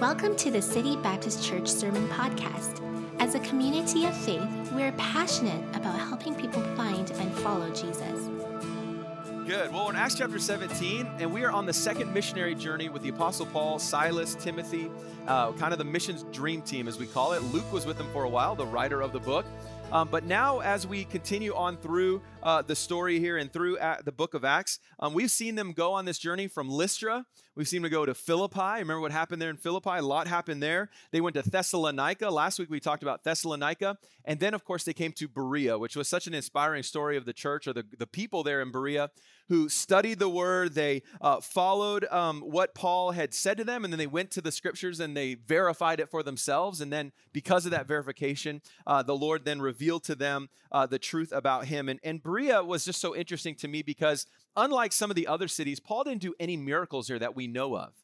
Welcome to the City Baptist Church Sermon Podcast. As a community of faith, we're passionate about helping people find and follow Jesus. Good. Well, we're in Acts chapter 17, and we are on the second missionary journey with the Apostle Paul, Silas, Timothy, uh, kind of the missions dream team, as we call it. Luke was with them for a while, the writer of the book. Um, but now, as we continue on through uh, the story here and through the book of Acts, um, we've seen them go on this journey from Lystra. We've seen them go to Philippi. Remember what happened there in Philippi? A lot happened there. They went to Thessalonica. Last week we talked about Thessalonica. And then, of course, they came to Berea, which was such an inspiring story of the church or the, the people there in Berea who studied the word. They uh, followed um, what Paul had said to them, and then they went to the scriptures and they verified it for themselves. And then, because of that verification, uh, the Lord then revealed to them uh, the truth about him. And, and Berea was just so interesting to me because, unlike some of the other cities, Paul didn't do any miracles here that we know of.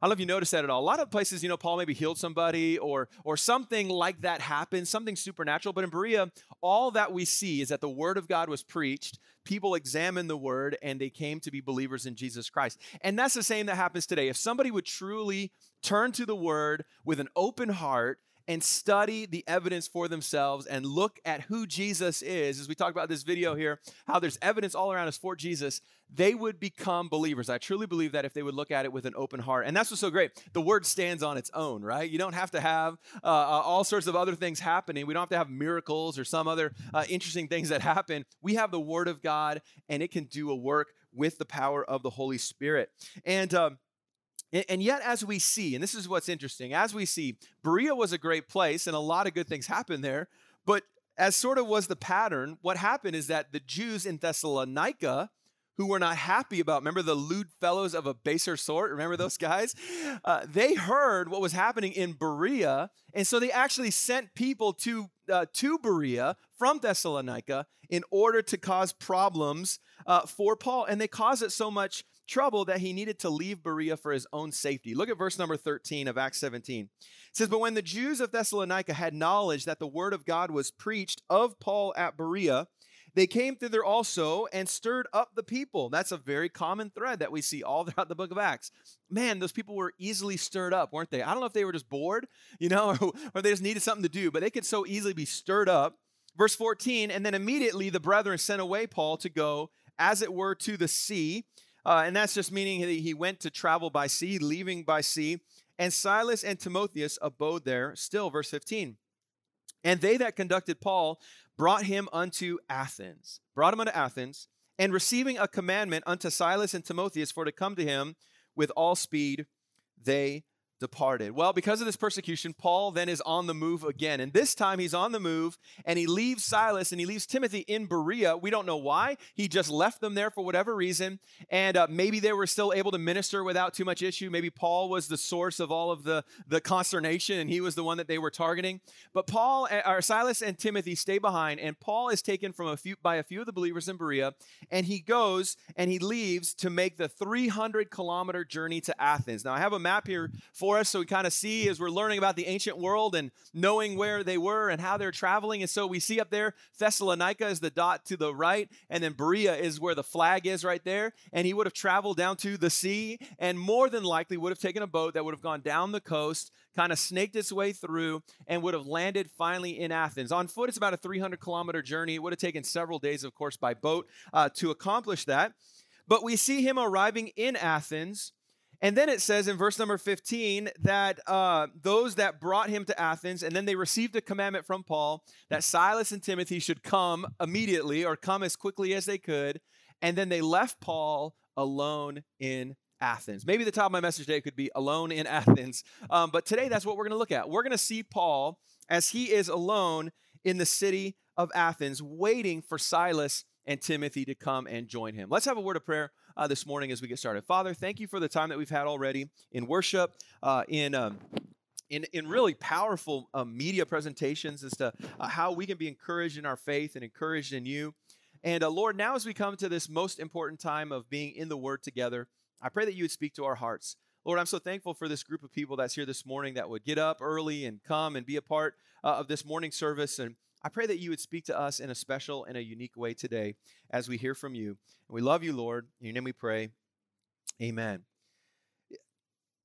I don't know if you noticed that at all. A lot of places, you know, Paul maybe healed somebody or or something like that happened, something supernatural. But in Berea, all that we see is that the word of God was preached. People examined the word and they came to be believers in Jesus Christ. And that's the same that happens today. If somebody would truly turn to the word with an open heart and study the evidence for themselves and look at who Jesus is, as we talk about this video here, how there's evidence all around us for Jesus, they would become believers. I truly believe that if they would look at it with an open heart. And that's what's so great. The word stands on its own, right? You don't have to have uh, uh all sorts of other things happening. We don't have to have miracles or some other uh, interesting things that happen. We have the word of God, and it can do a work with the power of the Holy Spirit. And, um, and yet, as we see, and this is what's interesting, as we see, Berea was a great place and a lot of good things happened there. But as sort of was the pattern, what happened is that the Jews in Thessalonica, who were not happy about, remember the lewd fellows of a baser sort? Remember those guys? Uh, they heard what was happening in Berea, and so they actually sent people to, uh, to Berea from Thessalonica in order to cause problems uh, for Paul. And they caused it so much trouble that he needed to leave Berea for his own safety. Look at verse number 13 of Acts 17. It says, But when the Jews of Thessalonica had knowledge that the word of God was preached of Paul at Berea, they came thither also and stirred up the people. That's a very common thread that we see all throughout the book of Acts. Man, those people were easily stirred up, weren't they? I don't know if they were just bored, you know, or, or they just needed something to do, but they could so easily be stirred up. Verse 14, and then immediately the brethren sent away Paul to go, as it were, to the sea uh, and that's just meaning that he went to travel by sea, leaving by sea. And Silas and Timotheus abode there still, verse 15. And they that conducted Paul brought him unto Athens, brought him unto Athens, and receiving a commandment unto Silas and Timotheus for to come to him with all speed, they departed. Well, because of this persecution, Paul then is on the move again. And this time he's on the move and he leaves Silas and he leaves Timothy in Berea. We don't know why. He just left them there for whatever reason. And uh, maybe they were still able to minister without too much issue. Maybe Paul was the source of all of the, the consternation and he was the one that they were targeting. But Paul, uh, or Silas and Timothy stay behind and Paul is taken from a few by a few of the believers in Berea and he goes and he leaves to make the 300 kilometer journey to Athens. Now I have a map here us so we kind of see as we're learning about the ancient world and knowing where they were and how they're traveling. And so we see up there Thessalonica is the dot to the right, and then Berea is where the flag is right there. And he would have traveled down to the sea and more than likely would have taken a boat that would have gone down the coast, kind of snaked its way through, and would have landed finally in Athens. On foot, it's about a 300 kilometer journey. It would have taken several days, of course, by boat uh, to accomplish that. But we see him arriving in Athens and then it says in verse number 15 that uh, those that brought him to Athens, and then they received a commandment from Paul that Silas and Timothy should come immediately or come as quickly as they could. And then they left Paul alone in Athens. Maybe the top of my message today could be alone in Athens. Um, but today that's what we're going to look at. We're going to see Paul as he is alone in the city of Athens, waiting for Silas and Timothy to come and join him. Let's have a word of prayer uh, this morning as we get started. Father, thank you for the time that we've had already in worship, uh, in. Um, in, in really powerful uh, media presentations as to uh, how we can be encouraged in our faith and encouraged in you. And uh, Lord, now as we come to this most important time of being in the Word together, I pray that you would speak to our hearts. Lord, I'm so thankful for this group of people that's here this morning that would get up early and come and be a part uh, of this morning service. And I pray that you would speak to us in a special and a unique way today as we hear from you. And we love you, Lord. In your name we pray. Amen.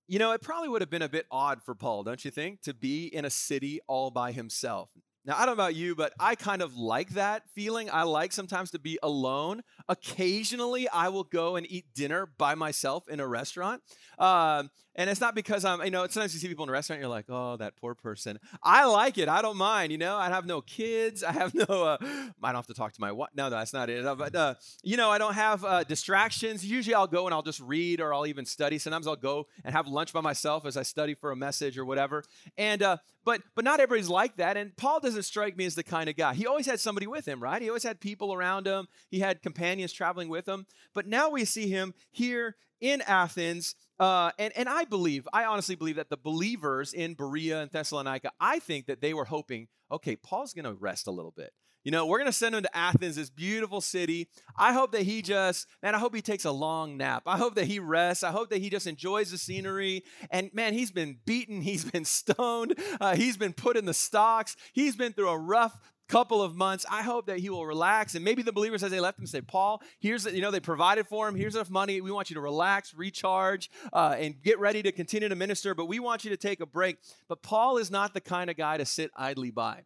You know, it probably would have been a bit odd for Paul, don't you think, to be in a city all by himself. Now, I don't know about you, but I kind of like that feeling. I like sometimes to be alone. Occasionally, I will go and eat dinner by myself in a restaurant. Um, and it's not because I'm, you know, sometimes you see people in a restaurant, you're like, oh, that poor person. I like it. I don't mind, you know. I have no kids. I have no, uh, I don't have to talk to my wife. No, no, that's not it. Uh, but, uh, you know, I don't have uh, distractions. Usually I'll go and I'll just read or I'll even study. Sometimes I'll go and have lunch by myself as I study for a message or whatever. And, uh, but, but not everybody's like that. And Paul doesn't strike me as the kind of guy. He always had somebody with him, right? He always had people around him. He had companions traveling with him. But now we see him here in Athens. Uh, and, and I believe, I honestly believe that the believers in Berea and Thessalonica, I think that they were hoping, okay, Paul's going to rest a little bit. You know, we're going to send him to Athens, this beautiful city. I hope that he just, man, I hope he takes a long nap. I hope that he rests. I hope that he just enjoys the scenery. And man, he's been beaten. He's been stoned. Uh, he's been put in the stocks. He's been through a rough couple of months. I hope that he will relax. And maybe the believers, as they left him, say, Paul, here's, you know, they provided for him. Here's enough money. We want you to relax, recharge, uh, and get ready to continue to minister. But we want you to take a break. But Paul is not the kind of guy to sit idly by.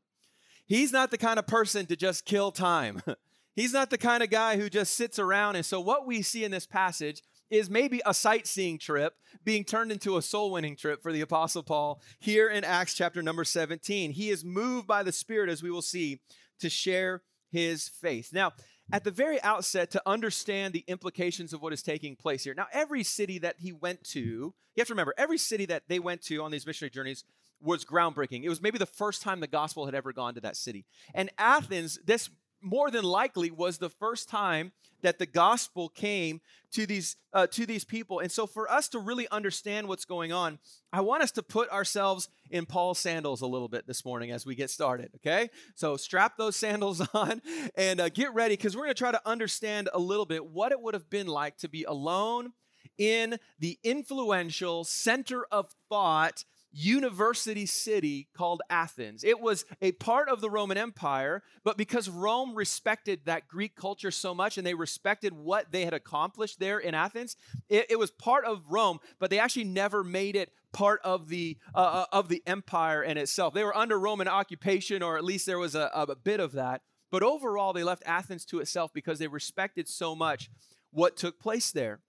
He's not the kind of person to just kill time. He's not the kind of guy who just sits around. And so, what we see in this passage is maybe a sightseeing trip being turned into a soul winning trip for the Apostle Paul here in Acts chapter number 17. He is moved by the Spirit, as we will see, to share his faith. Now, at the very outset, to understand the implications of what is taking place here. Now, every city that he went to, you have to remember, every city that they went to on these missionary journeys was groundbreaking. It was maybe the first time the gospel had ever gone to that city. And Athens, this more than likely was the first time that the gospel came to these uh, to these people. And so for us to really understand what's going on i want us to put ourselves in paul's sandals a little bit this morning as we get started okay? So strap those sandals on and uh, get ready because we're going to try to understand a little bit what it would have been like to be alone in the influential center of thought university city called Athens. It was a part of the Roman Empire, but because Rome respected that Greek culture so much and they respected what they had accomplished there in Athens, it, it was part of Rome, but they actually never made it part of the uh, uh of the empire in itself. They were under Roman occupation, or at least there was a, a bit of that. But overall, they left Athens to itself because they respected so much what took place there.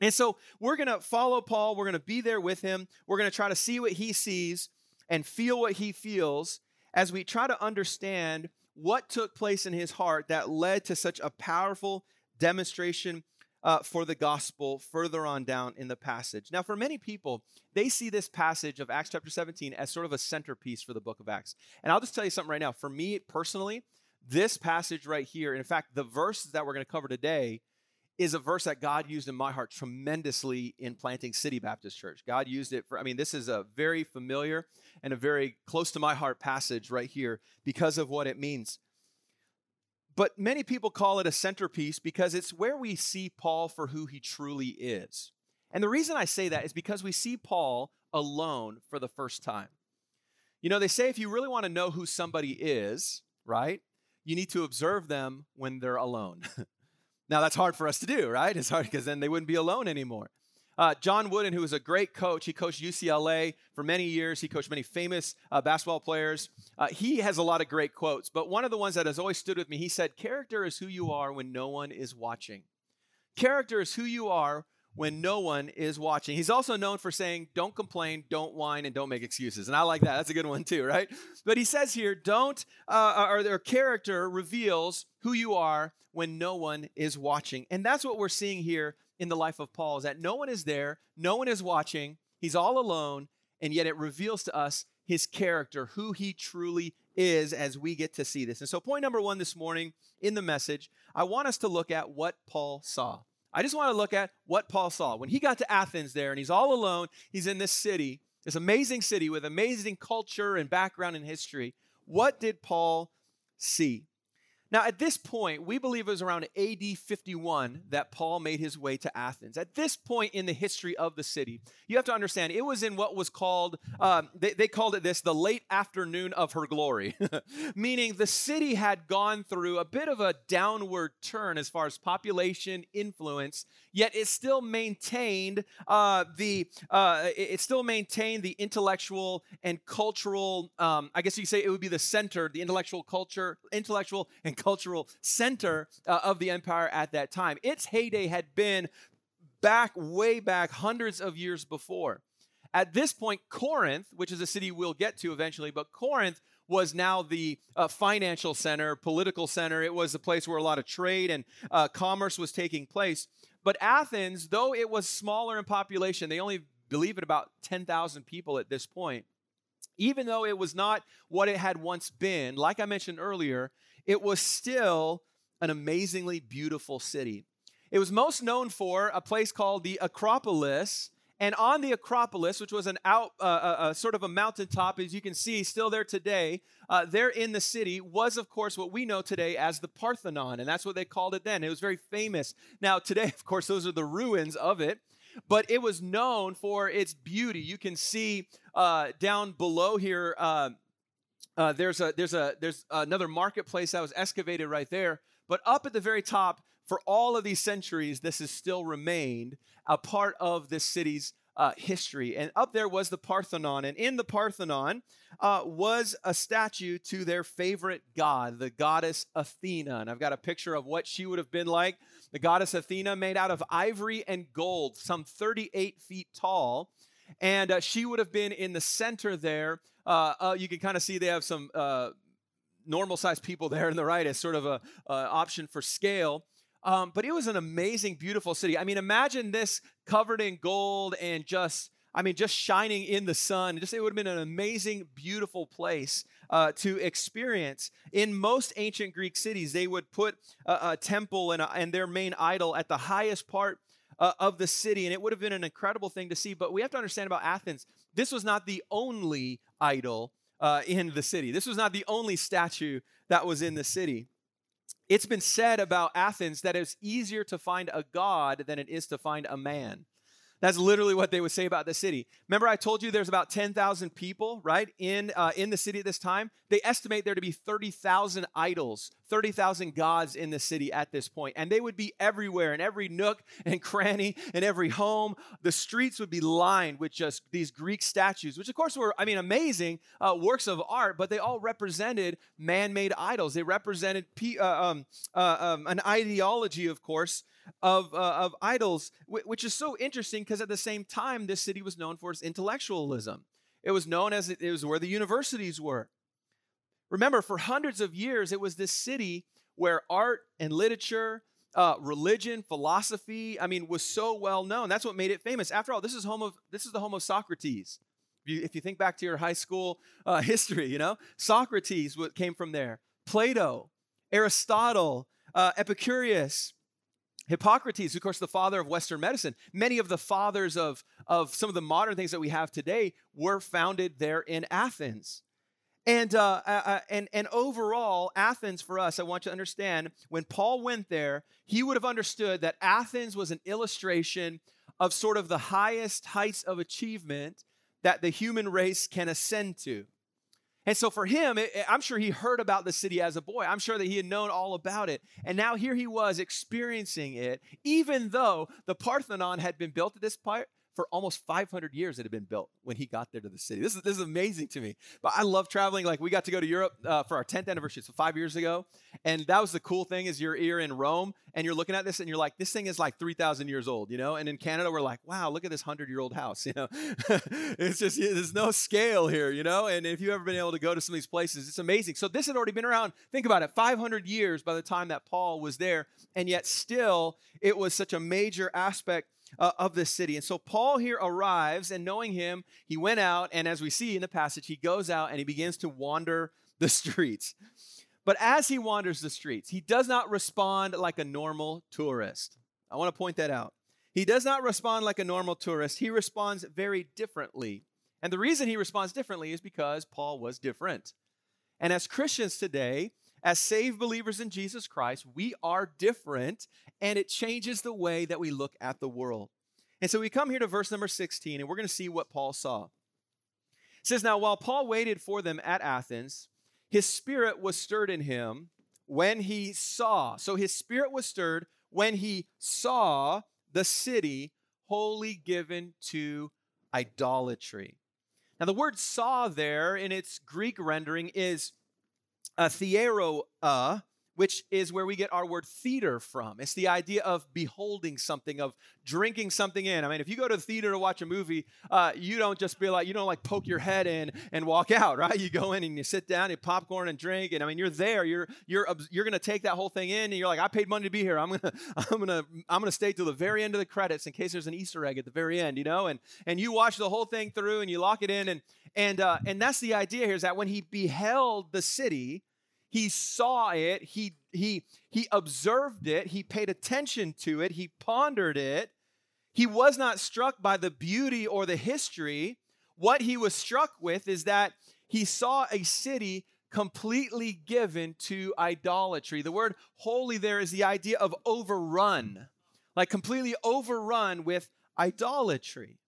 And so we're going to follow Paul. We're going to be there with him. We're going to try to see what he sees and feel what he feels as we try to understand what took place in his heart that led to such a powerful demonstration uh, for the gospel further on down in the passage. Now, for many people, they see this passage of Acts chapter 17 as sort of a centerpiece for the book of Acts. And I'll just tell you something right now. For me personally, this passage right here, in fact, the verses that we're going to cover today, is a verse that God used in my heart tremendously in planting City Baptist Church. God used it for, I mean, this is a very familiar and a very close to my heart passage right here because of what it means. But many people call it a centerpiece because it's where we see Paul for who he truly is. And the reason I say that is because we see Paul alone for the first time. You know, they say if you really want to know who somebody is, right, you need to observe them when they're alone. Now, that's hard for us to do, right? It's hard because then they wouldn't be alone anymore. Uh, John Wooden, who was a great coach, he coached UCLA for many years. He coached many famous uh, basketball players. Uh, he has a lot of great quotes, but one of the ones that has always stood with me, he said, Character is who you are when no one is watching. Character is who you are when no one is watching. He's also known for saying, don't complain, don't whine, and don't make excuses. And I like that. That's a good one too, right? But he says here, don't, uh, or their character reveals who you are when no one is watching. And that's what we're seeing here in the life of Paul is that no one is there, no one is watching, he's all alone, and yet it reveals to us his character, who he truly is as we get to see this. And so, point number one this morning in the message, I want us to look at what Paul saw. I just want to look at what Paul saw. When he got to Athens there and he's all alone, he's in this city, this amazing city with amazing culture and background and history. What did Paul see? Now, at this point, we believe it was around AD 51 that Paul made his way to Athens. At this point in the history of the city, you have to understand it was in what was called, uh, they, they called it this, the late afternoon of her glory, meaning the city had gone through a bit of a downward turn as far as population influence, yet it still maintained uh, the, uh, it still maintained the intellectual and cultural, um, I guess you could say it would be the center, the intellectual culture, intellectual and cultural center uh, of the empire at that time. Its heyday had been back, way back, hundreds of years before. At this point, Corinth, which is a city we'll get to eventually, but Corinth was now the uh, financial center, political center. It was the place where a lot of trade and uh, commerce was taking place. But Athens, though it was smaller in population, they only believe it about 10,000 people at this point. Even though it was not what it had once been, like I mentioned earlier, it was still an amazingly beautiful city. It was most known for a place called the Acropolis. And on the Acropolis, which was an out, uh, uh, uh, sort of a mountaintop, as you can see, still there today, uh, there in the city was, of course, what we know today as the Parthenon. And that's what they called it then. It was very famous. Now, today, of course, those are the ruins of it but it was known for its beauty. You can see uh, down below here uh, uh, there's a there's a there's another marketplace that was excavated right there. But up at the very top, for all of these centuries, this has still remained a part of this city's uh, history. And up there was the Parthenon, and in the Parthenon uh, was a statue to their favorite god, the goddess Athena. And I've got a picture of what she would have been like. The goddess Athena, made out of ivory and gold, some 38 feet tall. And uh, she would have been in the center there uh, uh, you can kind of see they have some uh, normal sized people there in the right as sort of a option for scale. Um, but it was an amazing, beautiful city. I mean, imagine this covered in gold and just, I mean, just shining in the sun. Just it would have been an amazing, beautiful place uh, to experience. In most ancient Greek cities, they would put a, a temple and, a, and their main idol at the highest part uh, of the city, and it would have been an incredible thing to see. But we have to understand about Athens this was not the only idol uh, in the city. This was not the only statue that was in the city. It's been said about Athens that it's easier to find a god than it is to find a man. That's literally what they would say about the city. Remember, I told you there's about 10,000 people, right, in, uh, in the city at this time? They estimate there to be 30,000 idols, 30,000 gods in the city at this point. And they would be everywhere, in every nook and cranny, in every home. The streets would be lined with just these Greek statues, which, of course, were, I mean, amazing uh, works of art, but they all represented man made idols. They represented uh, um, uh, um, an ideology, of course, of, uh, of idols, which is so interesting because at the same time, this city was known for its intellectualism. It was known as it was where the universities were. Remember, for hundreds of years, it was this city where art and literature, uh, religion, philosophy, I mean, was so well known. That's what made it famous. After all, this is home of this is the home of Socrates. If you, if you think back to your high school uh, history, you know, Socrates came from there. Plato, Aristotle, uh, Epicurus, Hippocrates, of course, the father of Western medicine. Many of the fathers of, of some of the modern things that we have today were founded there in Athens. And, uh, uh, uh, and, and overall, Athens for us, I want you to understand, when Paul went there, he would have understood that Athens was an illustration of sort of the highest heights of achievement that the human race can ascend to. And so for him, it, I'm sure he heard about the city as a boy. I'm sure that he had known all about it. And now here he was experiencing it, even though the Parthenon had been built at this part, for almost 500 years it had been built when he got there to the city. This is, this is amazing to me. But I love traveling. Like we got to go to Europe uh, for our 10th anniversary, so five years ago. And that was the cool thing is you're here in Rome and you're looking at this and you're like, this thing is like 3,000 years old, you know? And in Canada, we're like, wow, look at this 100-year-old house, you know? it's just, there's no scale here, you know? And if you've ever been able to go to some of these places, it's amazing. So this had already been around, think about it, 500 years by the time that Paul was there. And yet still, it was such a major aspect uh, of this city. And so Paul here arrives, and knowing him, he went out, and as we see in the passage, he goes out and he begins to wander the streets. But as he wanders the streets, he does not respond like a normal tourist. I want to point that out. He does not respond like a normal tourist. He responds very differently. And the reason he responds differently is because Paul was different. And as Christians today, as saved believers in Jesus Christ, we are different and it changes the way that we look at the world. And so we come here to verse number 16 and we're going to see what Paul saw. It says, Now while Paul waited for them at Athens, his spirit was stirred in him when he saw. So his spirit was stirred when he saw the city wholly given to idolatry. Now, the word saw there in its Greek rendering is uh, which is where we get our word theater from. It's the idea of beholding something, of drinking something in. I mean, if you go to the theater to watch a movie, uh, you don't just be like, you don't like poke your head in and walk out, right? You go in and you sit down, you popcorn and drink, and I mean, you're there. You're you're you're gonna take that whole thing in, and you're like, I paid money to be here. I'm gonna I'm gonna I'm gonna stay till the very end of the credits in case there's an Easter egg at the very end, you know. And and you watch the whole thing through, and you lock it in, and and uh, and that's the idea here is that when he beheld the city he saw it, he, he, he observed it, he paid attention to it, he pondered it. He was not struck by the beauty or the history. What he was struck with is that he saw a city completely given to idolatry. The word wholly there is the idea of overrun, like completely overrun with idolatry.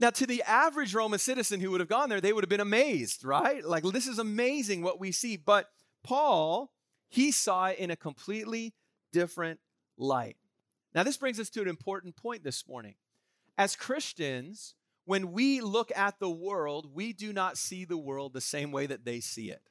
Now, to the average Roman citizen who would have gone there, they would have been amazed, right? Like, this is amazing what we see. But Paul, he saw it in a completely different light. Now, this brings us to an important point this morning. As Christians, when we look at the world, we do not see the world the same way that they see it.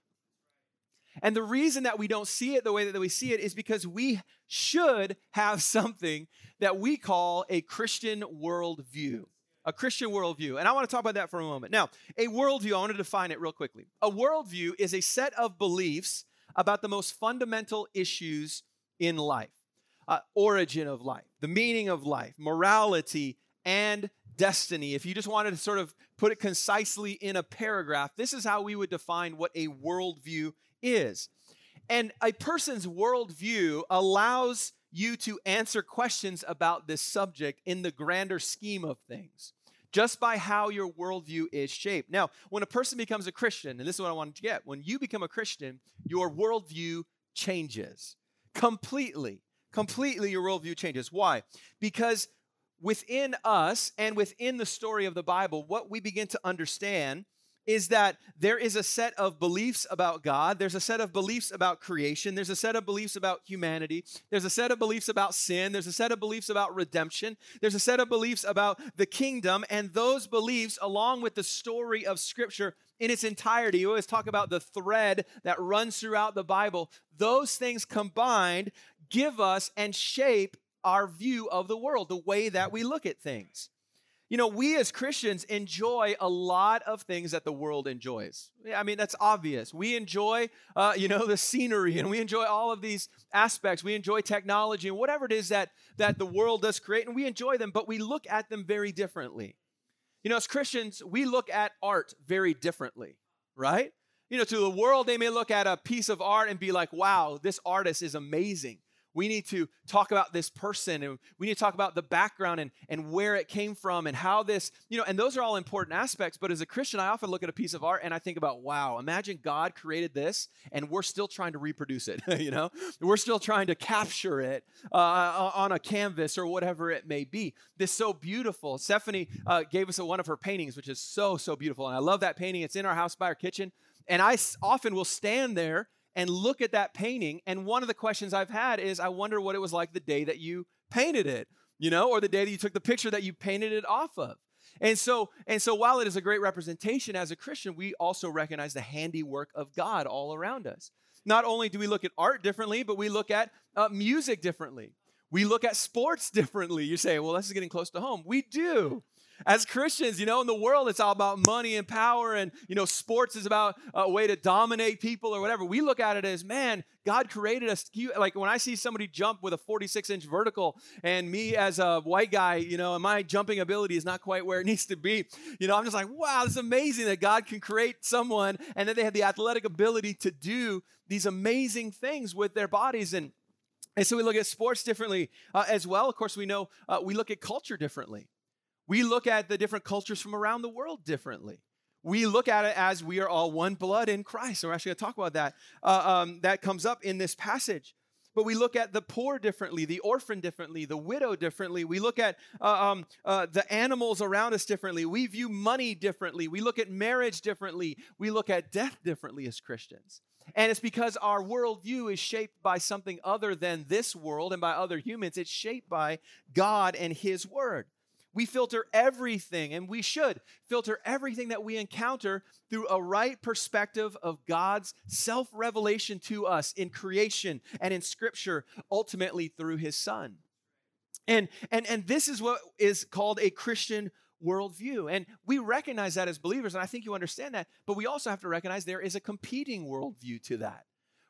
And the reason that we don't see it the way that we see it is because we should have something that we call a Christian worldview a Christian worldview. And I want to talk about that for a moment. Now, a worldview, I want to define it real quickly. A worldview is a set of beliefs about the most fundamental issues in life uh, origin of life, the meaning of life, morality, and destiny. If you just wanted to sort of put it concisely in a paragraph, this is how we would define what a worldview is. And a person's worldview allows you to answer questions about this subject in the grander scheme of things just by how your worldview is shaped. Now, when a person becomes a Christian, and this is what I wanted to get, when you become a Christian, your worldview changes completely. Completely, your worldview changes. Why? Because within us and within the story of the Bible, what we begin to understand is that there is a set of beliefs about God, there's a set of beliefs about creation, there's a set of beliefs about humanity, there's a set of beliefs about sin, there's a set of beliefs about redemption, there's a set of beliefs about the kingdom, and those beliefs, along with the story of Scripture in its entirety, you always talk about the thread that runs throughout the Bible, those things combined give us and shape our view of the world, the way that we look at things. You know, we as Christians enjoy a lot of things that the world enjoys. I mean, that's obvious. We enjoy, uh, you know, the scenery and we enjoy all of these aspects. We enjoy technology and whatever it is that, that the world does create, and we enjoy them, but we look at them very differently. You know, as Christians, we look at art very differently, right? You know, to the world, they may look at a piece of art and be like, wow, this artist is amazing. We need to talk about this person and we need to talk about the background and, and where it came from and how this, you know, and those are all important aspects. But as a Christian, I often look at a piece of art and I think about, wow, imagine God created this and we're still trying to reproduce it, you know? We're still trying to capture it uh, on a canvas or whatever it may be. This so beautiful. Stephanie uh, gave us a, one of her paintings, which is so, so beautiful. And I love that painting. It's in our house by our kitchen. And I often will stand there and look at that painting. And one of the questions I've had is I wonder what it was like the day that you painted it, you know, or the day that you took the picture that you painted it off of. And so, and so while it is a great representation as a Christian, we also recognize the handiwork of God all around us. Not only do we look at art differently, but we look at uh, music differently. We look at sports differently. You say, well, this is getting close to home. We do as Christians, you know, in the world, it's all about money and power, and, you know, sports is about a way to dominate people or whatever. We look at it as, man, God created us. Like when I see somebody jump with a 46 inch vertical, and me as a white guy, you know, and my jumping ability is not quite where it needs to be, you know, I'm just like, wow, it's amazing that God can create someone and that they have the athletic ability to do these amazing things with their bodies. And and so we look at sports differently uh, as well. Of course, we know uh, we look at culture differently. We look at the different cultures from around the world differently. we look at it as we are all one blood in Christ. And we're actually going to talk about that. Uh, um, that comes up in this passage. But we look at the poor differently, the orphan differently, the widow differently. We look at uh, um, uh, the animals around us differently. We view money differently. We look at marriage differently. We look at death differently as Christians. And it's because our worldview is shaped by something other than this world and by other humans. It's shaped by God and His Word. We filter everything, and we should filter everything that we encounter through a right perspective of God's self revelation to us in creation and in Scripture, ultimately through His Son. And, and, and this is what is called a Christian worldview. And we recognize that as believers, and I think you understand that, but we also have to recognize there is a competing worldview to that.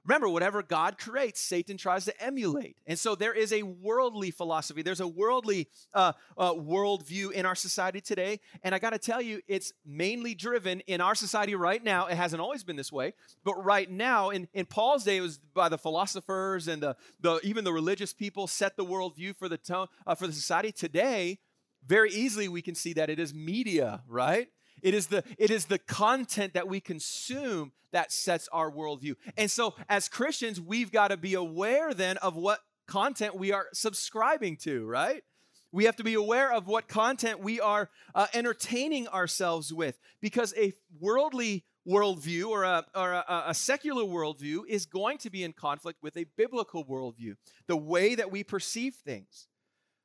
Remember, whatever God creates, Satan tries to emulate. And so there is a worldly philosophy, there's a worldly uh, uh, worldview in our society today. And I got to tell you, it's mainly driven in our society right now. It hasn't always been this way, but right now, in, in Paul's day, it was by the philosophers and the, the even the religious people set the worldview for the, tone, uh, for the society. Today, very easily we can see that it is media, right? It is the it is the content that we consume that sets our worldview. And so as Christians, we've got to be aware then of what content we are subscribing to, right? We have to be aware of what content we are uh, entertaining ourselves with because a worldly worldview or, a, or a, a, secular worldview is going to be in conflict with a biblical worldview, the way that we perceive things.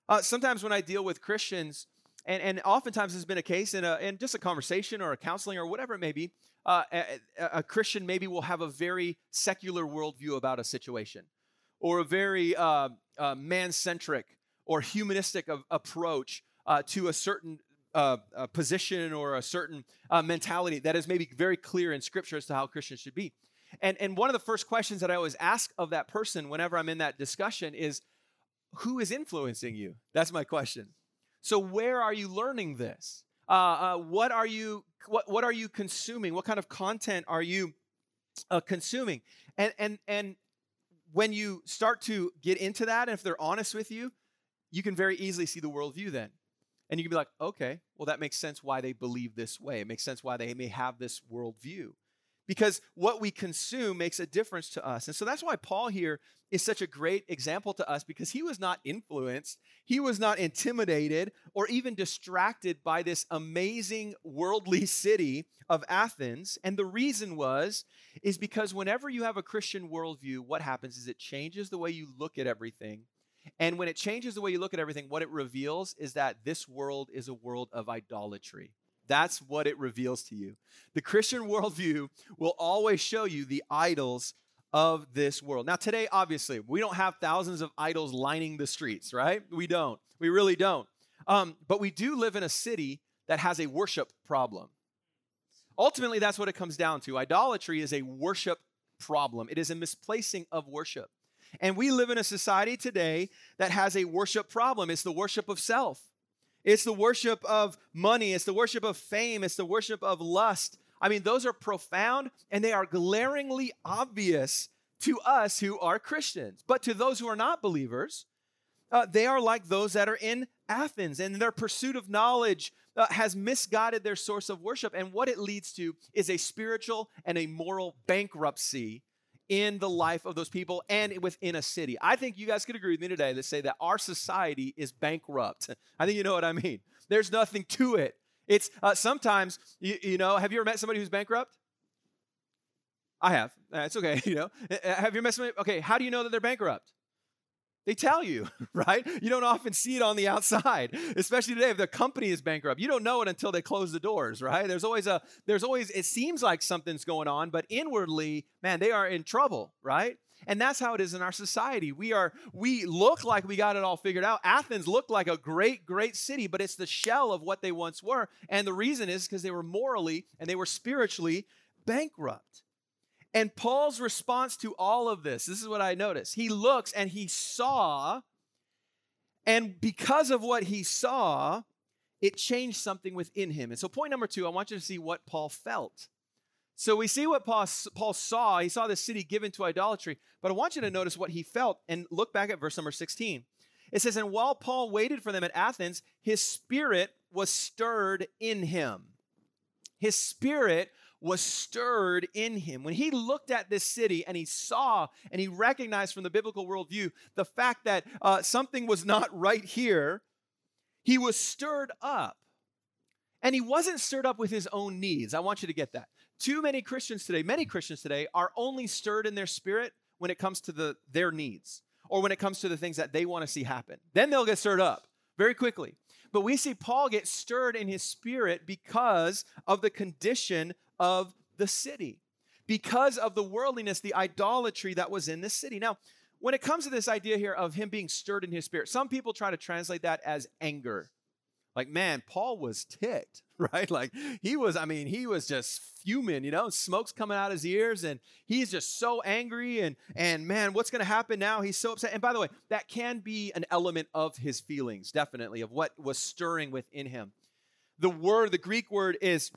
Uh, sometimes when I deal with Christians, and, and oftentimes it's been a case in, a, in just a conversation or a counseling or whatever it may be, uh, a, a, Christian maybe will have a very secular worldview about a situation or a very uh, uh, man centric or humanistic of, approach uh, to a certain uh, a position or a certain uh, mentality that is maybe very clear in Scripture as to how Christians should be. And, and one of the first questions that I always ask of that person whenever I'm in that discussion is, who is influencing you? That's my question. So where are you learning this? Uh, uh, what are you what, what are you consuming? What kind of content are you uh, consuming? And and and when you start to get into that, and if they're honest with you, you can very easily see the worldview then. And you can be like, okay, well, that makes sense why they believe this way. It makes sense why they may have this worldview because what we consume makes a difference to us. And so that's why Paul here is such a great example to us because he was not influenced, he was not intimidated, or even distracted by this amazing worldly city of Athens. And the reason was, is because whenever you have a Christian worldview, what happens is it changes the way you look at everything. And when it changes the way you look at everything, what it reveals is that this world is a world of idolatry. That's what it reveals to you. The Christian worldview will always show you the idols of this world. Now, today, obviously, we don't have thousands of idols lining the streets, right? We don't. We really don't. Um, but we do live in a city that has a worship problem. Ultimately, that's what it comes down to. Idolatry is a worship problem, it is a misplacing of worship. And we live in a society today that has a worship problem. It's the worship of self. It's the worship of money. It's the worship of fame. It's the worship of lust. I mean, those are profound and they are glaringly obvious to us who are Christians. But to those who are not believers, uh, they are like those that are in Athens, and their pursuit of knowledge uh, has misguided their source of worship. And what it leads to is a spiritual and a moral bankruptcy in the life of those people and within a city. I think you guys could agree with me today to say that our society is bankrupt. I think you know what I mean. There's nothing to it. It's uh, sometimes, you, you know, have you ever met somebody who's bankrupt? I have. Uh, it's okay, you know. Uh, uh, have you met somebody? Okay, how do you know that they're bankrupt? They tell you, right? You don't often see it on the outside, especially today if the company is bankrupt. You don't know it until they close the doors, right? There's always a there's always it seems like something's going on, but inwardly, man, they are in trouble, right? And that's how it is in our society. We are we look like we got it all figured out. Athens looked like a great great city, but it's the shell of what they once were. And the reason is because they were morally and they were spiritually bankrupt. And Paul's response to all of this, this is what I notice. He looks and he saw, and because of what he saw, it changed something within him. And so, point number two, I want you to see what Paul felt. So, we see what Paul, Paul saw. He saw the city given to idolatry, but I want you to notice what he felt and look back at verse number 16. It says, And while Paul waited for them at Athens, his spirit was stirred in him His spirit was stirred in him. When he looked at this city and he saw and he recognized from the biblical worldview the fact that uh, something was not right here, he was stirred up. And he wasn't stirred up with his own needs. I want you to get that. Too many Christians today, many Christians today, are only stirred in their spirit when it comes to the, their needs or when it comes to the things that they want to see happen. Then they'll get stirred up very quickly. But we see Paul get stirred in his spirit because of the condition of the city, because of the worldliness, the idolatry that was in the city. Now, when it comes to this idea here of him being stirred in his spirit, some people try to translate that as anger. Like, man, Paul was ticked, right? Like, he was, I mean, he was just fuming, you know, smoke's coming out of his ears, and he's just so angry. And, and man, what's going to happen now? He's so upset. And by the way, that can be an element of his feelings, definitely, of what was stirring within him. The word, the Greek word is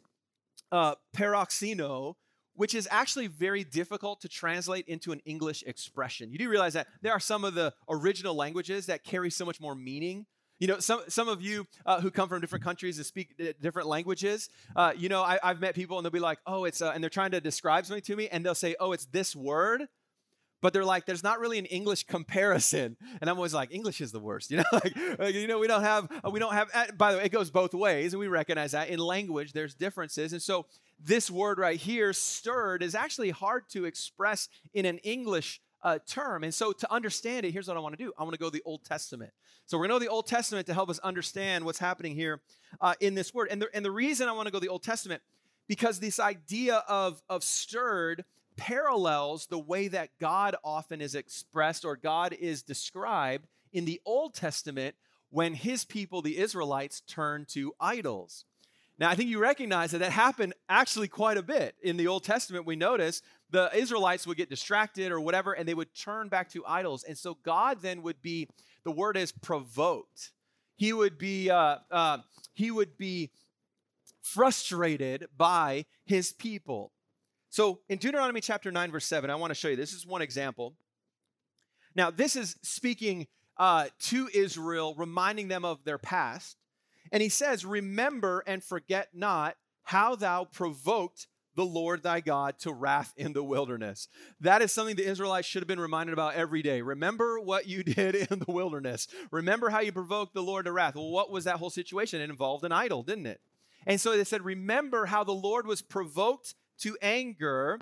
uh, paroxino, which is actually very difficult to translate into an English expression. You do realize that there are some of the original languages that carry so much more meaning you know, some, some of you uh, who come from different countries and speak different languages, uh, you know, I, have met people and they'll be like, oh, it's, uh, and they're trying to describe something to me and they'll say, oh, it's this word. But they're like, there's not really an English comparison, and I'm always like, English is the worst, you know. like, you know, we don't have, uh, we don't have. Uh, by the way, it goes both ways, and we recognize that in language there's differences, and so this word right here, stirred, is actually hard to express in an English uh, term. And so to understand it, here's what I want to do I want to go to the Old Testament. So we're going to go to the Old Testament to help us understand what's happening here uh, in this word. And the, and the reason I want to go to the Old Testament, because this idea of, of stirred parallels the way that God often is expressed or God is described in the Old Testament when his people, the Israelites, turn to idols. Now, I think you recognize that that happened actually quite a bit. In the Old Testament, we notice the Israelites would get distracted or whatever, and they would turn back to idols. And so God then would be, the word is provoked. He would be, uh, uh, he would be frustrated by his people. So in Deuteronomy chapter 9, verse 7, I want to show you this is one example. Now, this is speaking uh, to Israel, reminding them of their past. And he says, Remember and forget not how thou provoked the Lord thy God to wrath in the wilderness. That is something the Israelites should have been reminded about every day. Remember what you did in the wilderness. Remember how you provoked the Lord to wrath. Well, what was that whole situation? It involved an idol, didn't it? And so they said, Remember how the Lord was provoked to anger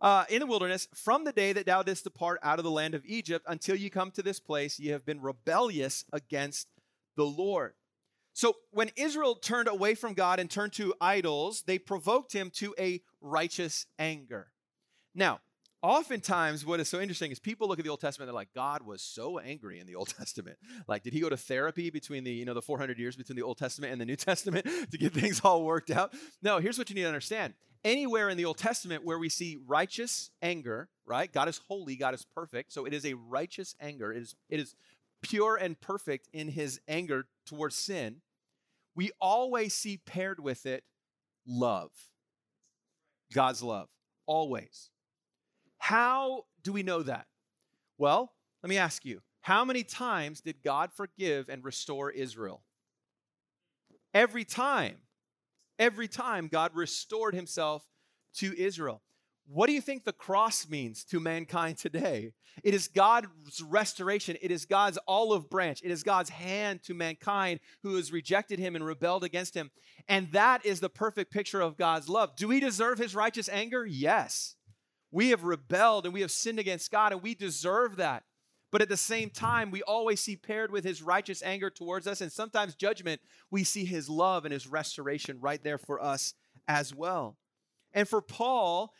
uh, in the wilderness from the day that thou didst depart out of the land of Egypt until you come to this place. Ye have been rebellious against the Lord. So when Israel turned away from God and turned to idols, they provoked him to a righteous anger. Now, oftentimes what is so interesting is people look at the Old Testament, they're like, God was so angry in the Old Testament. Like, did he go to therapy between the, you know, the 400 years between the Old Testament and the New Testament to get things all worked out? No, here's what you need to understand. Anywhere in the Old Testament where we see righteous anger, right? God is holy, God is perfect. So it is a righteous anger. It is, it is pure and perfect in his anger towards sin we always see paired with it love. God's love, always. How do we know that? Well, let me ask you how many times did God forgive and restore Israel? Every time. Every time God restored himself to Israel. What do you think the cross means to mankind today? It is God's restoration. It is God's olive branch. It is God's hand to mankind who has rejected him and rebelled against him. And that is the perfect picture of God's love. Do we deserve his righteous anger? Yes. We have rebelled and we have sinned against God and we deserve that. But at the same time, we always see paired with his righteous anger towards us and sometimes judgment, we see his love and his restoration right there for us as well. And for Paul,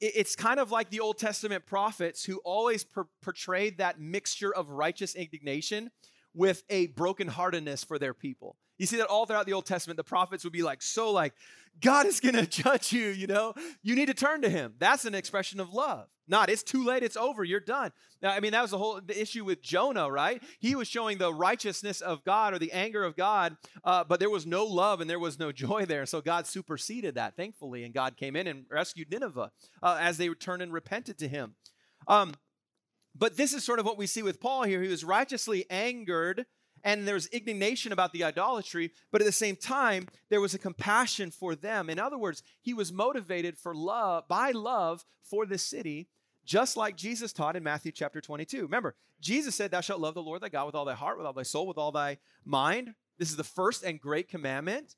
it's kind of like the Old Testament prophets who always per- portrayed that mixture of righteous indignation with a brokenheartedness for their people. You see that all throughout the Old Testament, the prophets would be like, so like, God is to judge you, you know? You need to turn to him. That's an expression of love. Not, it's too late, it's over, you're done. Now, I mean, that was the whole the issue with Jonah, right? He was showing the righteousness of God or the anger of God, uh, but there was no love and there was no joy there. So God superseded that, thankfully, and God came in and rescued Nineveh uh, as they returned and repented to him. Um, but this is sort of what we see with Paul here. He was righteously angered and there was indignation about the idolatry, but at the same time, there was a compassion for them. In other words, he was motivated for love by love for the city, just like Jesus taught in Matthew chapter 22. Remember, Jesus said, Thou shalt love the Lord thy God with all thy heart, with all thy soul, with all thy mind. This is the first and great commandment.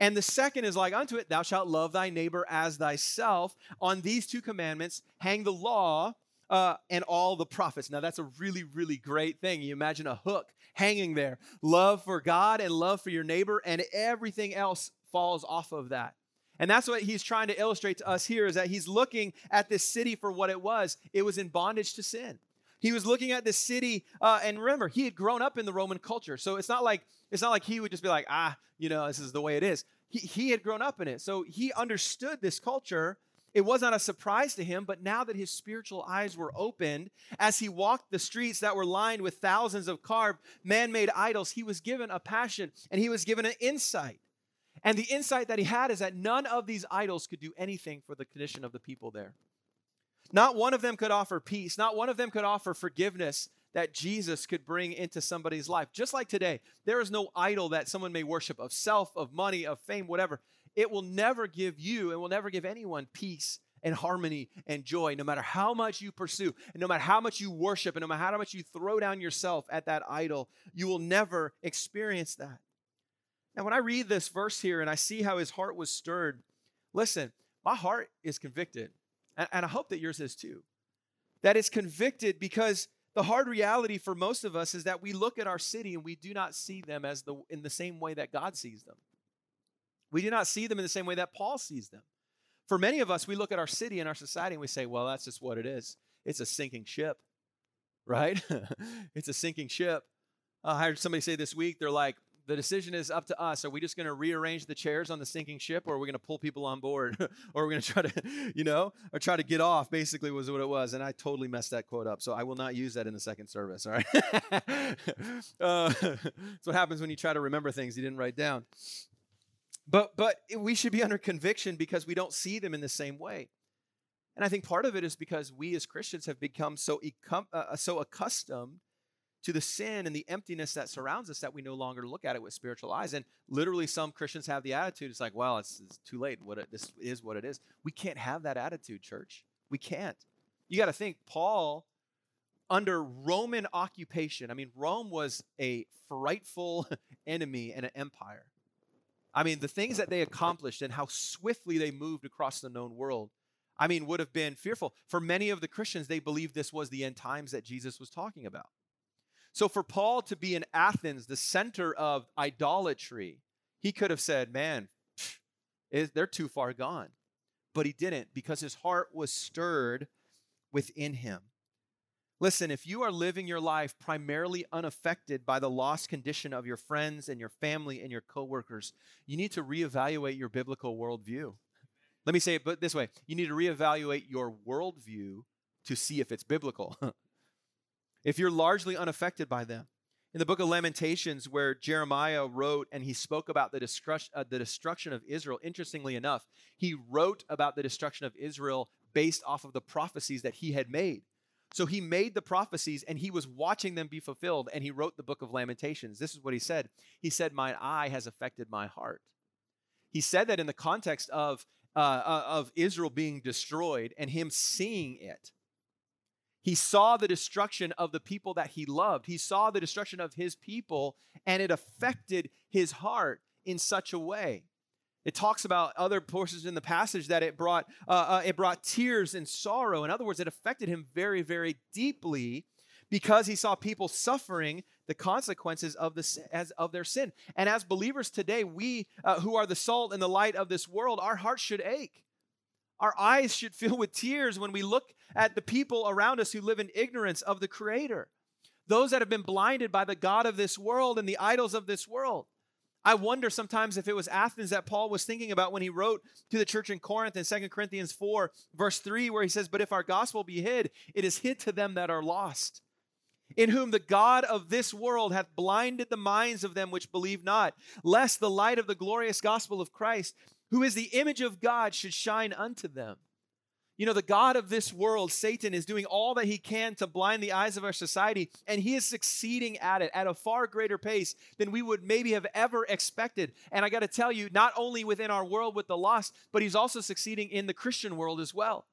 And the second is like unto it, Thou shalt love thy neighbor as thyself. On these two commandments hang the law uh, and all the prophets. Now, that's a really, really great thing. You imagine a hook hanging there love for God and love for your neighbor, and everything else falls off of that. And that's what he's trying to illustrate to us here is that he's looking at this city for what it was. It was in bondage to sin. He was looking at this city, uh, and remember, he had grown up in the Roman culture. So it's not like it's not like he would just be like, ah, you know, this is the way it is. He, he had grown up in it. So he understood this culture it was not a surprise to him, but now that his spiritual eyes were opened, as he walked the streets that were lined with thousands of carved man made idols, he was given a passion and he was given an insight. And the insight that he had is that none of these idols could do anything for the condition of the people there. Not one of them could offer peace, not one of them could offer forgiveness that Jesus could bring into somebody's life. Just like today, there is no idol that someone may worship of self, of money, of fame, whatever it will never give you and will never give anyone peace and harmony and joy, no matter how much you pursue, and no matter how much you worship, and no matter how much you throw down yourself at that idol, you will never experience that. Now, when I read this verse here and I see how his heart was stirred, listen, my heart is convicted, and, I hope that yours is too. That it's convicted because the hard reality for most of us is that we look at our city and we do not see them as the in the same way that God sees them. We do not see them in the same way that Paul sees them. For many of us, we look at our city and our society and we say, well, that's just what it is. It's a sinking ship, right? it's a sinking ship. Uh, I heard somebody say this week, they're like, the decision is up to us. Are we just going to rearrange the chairs on the sinking ship or are we going to pull people on board? or are we going to try to, you know, or try to get off, basically, was what it was. And I totally messed that quote up. So I will not use that in the second service, all right? uh, that's what happens when you try to remember things you didn't write down. But but we should be under conviction because we don't see them in the same way. And I think part of it is because we as Christians have become so uh, uh, so accustomed to the sin and the emptiness that surrounds us that we no longer look at it with spiritual eyes. And literally, some Christians have the attitude: it's like, well, it's, it's too late. What it, this is what it is. We can't have that attitude, church. We can't. You got to think, Paul, under Roman occupation. I mean, Rome was a frightful enemy and an empire. I mean, the things that they accomplished and how swiftly they moved across the known world, I mean, would have been fearful. For many of the Christians, they believed this was the end times that Jesus was talking about. So for Paul to be in Athens, the center of idolatry, he could have said, man, they're too far gone. But he didn't because his heart was stirred within him. Listen, if you are living your life primarily unaffected by the lost condition of your friends and your family and your coworkers, you need to reevaluate your biblical worldview. Let me say it but this way you need to reevaluate your worldview to see if it's biblical. if you're largely unaffected by them. In the book of Lamentations, where Jeremiah wrote and he spoke about the destruction, uh, the destruction of Israel, interestingly enough, he wrote about the destruction of Israel based off of the prophecies that he had made. So he made the prophecies and he was watching them be fulfilled and he wrote the book of Lamentations. This is what he said. He said, "My eye has affected my heart. He said that in the context of, uh, uh, of Israel being destroyed and him seeing it. He saw the destruction of the people that he loved. He saw the destruction of his people and it affected his heart in such a way. It talks about other portions in the passage that it brought uh, uh, it brought tears and sorrow. In other words, it affected him very, very deeply because he saw people suffering the consequences of the as of their sin. And as believers today, we uh, who are the salt and the light of this world, our hearts should ache. Our eyes should fill with tears when we look at the people around us who live in ignorance of the Creator. Those that have been blinded by the God of this world and the idols of this world. I wonder sometimes if it was Athens that Paul was thinking about when he wrote to the church in Corinth in 2 Corinthians 4, verse 3, where he says, But if our gospel be hid, it is hid to them that are lost, in whom the God of this world hath blinded the minds of them which believe not, lest the light of the glorious gospel of Christ, who is the image of God, should shine unto them. You know, the God of this world, Satan, is doing all that he can to blind the eyes of our society, and he is succeeding at it at a far greater pace than we would maybe have ever expected. And I got to tell you, not only within our world with the lost, but he's also succeeding in the Christian world as well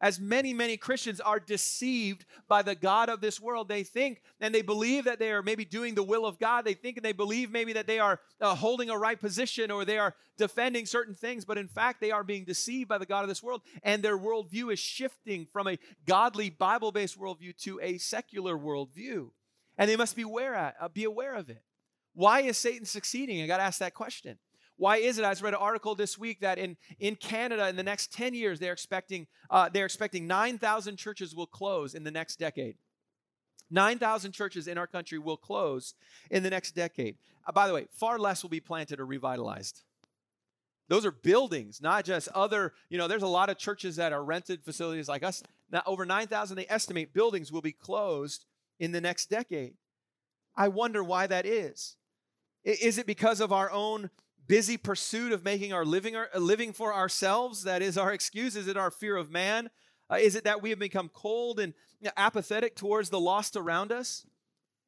as many, many Christians are deceived by the God of this world. They think and they believe that they are maybe doing the will of God. They think and they believe maybe that they are uh, holding a right position or they are defending certain things, but in fact, they are being deceived by the God of this world. And their worldview is shifting from a godly, Bible based worldview to a secular worldview. And they must be aware, at, uh, be aware of it. Why is Satan succeeding? I got to ask that question. Why is it? I just read an article this week that in, in Canada, in the next 10 years, they're expecting, uh, they're expecting 9,000 churches will close in the next decade. 9,000 churches in our country will close in the next decade. Uh, by the way, far less will be planted or revitalized. Those are buildings, not just other, you know, there's a lot of churches that are rented facilities like us. Now, over 9,000, they estimate buildings will be closed in the next decade. I wonder why that is. Is it because of our own busy pursuit of making our living, our, living for ourselves that is our excuse? Is it our fear of man? Uh, is it that we have become cold and apathetic towards the lost around us?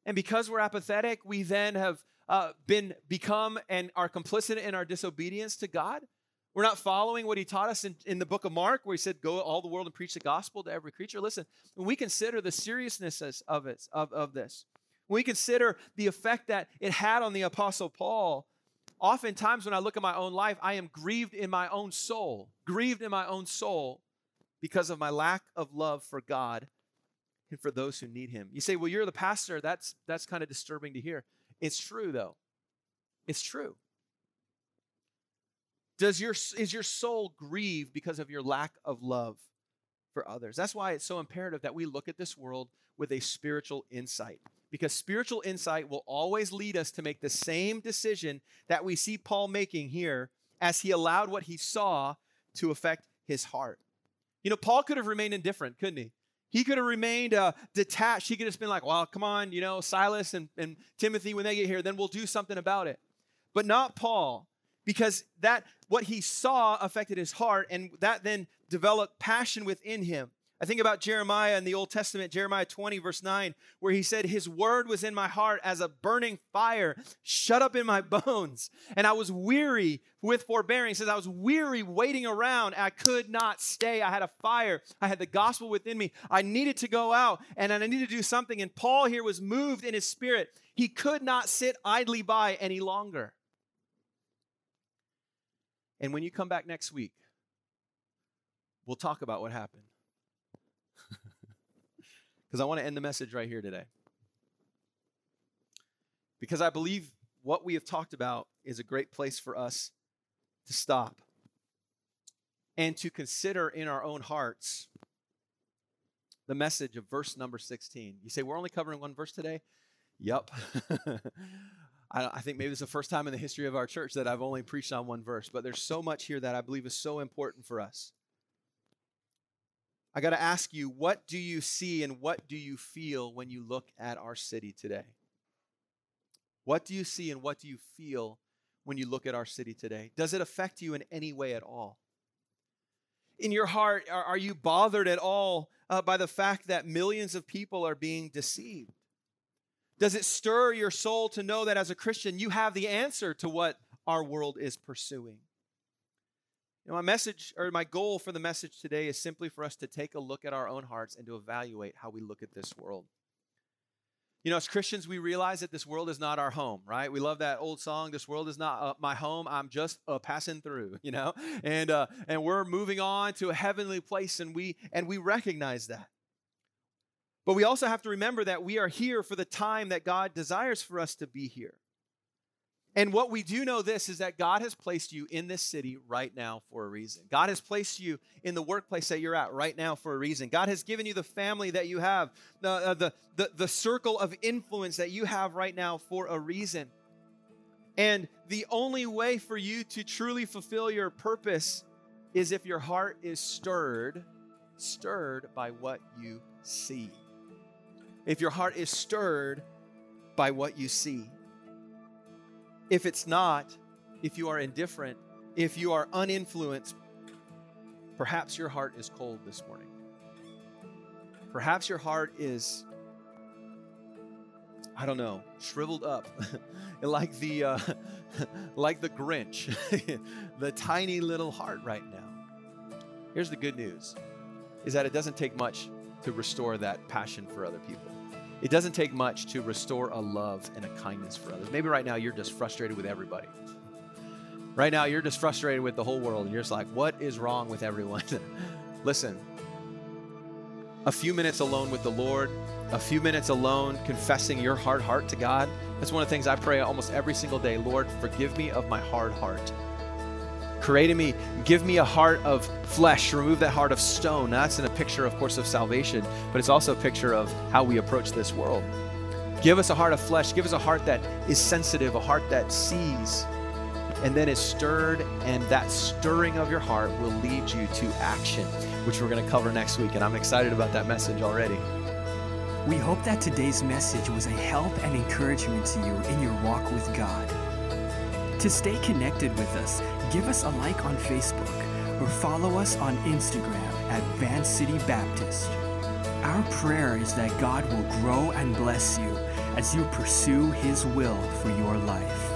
And because we're apathetic, we then have uh, been become and are complicit in our disobedience to God. We're not following what he taught us in, in the book of Mark, where he said, Go all the world and preach the gospel to every creature. Listen, when we consider the seriousness of it, of, of this, when we consider the effect that it had on the Apostle Paul, oftentimes when I look at my own life, I am grieved in my own soul, grieved in my own soul because of my lack of love for God and for those who need him. You say, "Well, you're the pastor. That's that's kind of disturbing to hear." It's true though. It's true. Does your is your soul grieved because of your lack of love for others? That's why it's so imperative that we look at this world with a spiritual insight because spiritual insight will always lead us to make the same decision that we see Paul making here as he allowed what he saw to affect his heart. You know, Paul could have remained indifferent, couldn't he? He could have remained uh, detached. He could have been like, well, come on, you know, Silas and, and Timothy, when they get here, then we'll do something about it. But not Paul, because that what he saw affected his heart, and that then developed passion within him. I think about Jeremiah in the Old Testament, Jeremiah 20, verse 9, where he said, His word was in my heart as a burning fire, shut up in my bones. And I was weary with forbearing. He says, I was weary waiting around. I could not stay. I had a fire. I had the gospel within me. I needed to go out and I needed to do something. And Paul here was moved in his spirit. He could not sit idly by any longer. And when you come back next week, we'll talk about what happened because I want to end the message right here today. Because I believe what we have talked about is a great place for us to stop and to consider in our own hearts the message of verse number 16. You say, We're only covering one verse today? Yep. I, think maybe it's the first time in the history of our church that I've only preached on one verse, but there's so much here that I believe is so important for us. I got to ask you, what do you see and what do you feel when you look at our city today? What do you see and what do you feel when you look at our city today? Does it affect you in any way at all? In your heart, are, are you bothered at all uh, by the fact that millions of people are being deceived? Does it stir your soul to know that as a Christian, you have the answer to what our world is pursuing? My message or my goal for the message today is simply for us to take a look at our own hearts and to evaluate how we look at this world. You know, as Christians, we realize that this world is not our home, right? We love that old song, "This world is not uh, my home. I'm just uh, passing through," you know, and uh, and we're moving on to a heavenly place, and we and we recognize that. But we also have to remember that we are here for the time that God desires for us to be here. And what we do know this is that God has placed you in this city right now for a reason. God has placed you in the workplace that you're at right now for a reason. God has given you the family that you have, the, uh, the, the, the circle of influence that you have right now for a reason. And the only way for you to truly fulfill your purpose is if your heart is stirred, stirred by what you see. If your heart is stirred by what you see. If it's not, if you are indifferent, if you are uninfluenced Perhaps your heart is cold this morning. Perhaps your heart is, I don't know, shriveled up, like the uh, like the Grinch, the tiny little heart right now. Here's the good news: is that it doesn't take much to restore that passion for other people. It doesn't take much to restore a love and a kindness for others. Maybe right now you're just frustrated with everybody. Right now you're just frustrated with the whole world and you're just like, what is wrong with everyone? Listen, a few minutes alone with the Lord, a few minutes alone confessing your hard heart to God. That's one of the things I pray almost every single day. Lord, forgive me of my hard heart. Create in me, give me a heart of flesh, remove that heart of stone. Now, that's in a picture, of course, of salvation, but it's also a picture of how we approach this world. Give us a heart of flesh, give us a heart that is sensitive, a heart that sees, and then is stirred, and that stirring of your heart will lead you to action, which we're going to cover next week. And I'm excited about that message already. We hope that today's message was a help and encouragement to you in your walk with God. To stay connected with us, give us a like on Facebook or follow us on Instagram at Van City Baptist. Our prayer is that God will grow and bless you as you pursue His will for your life.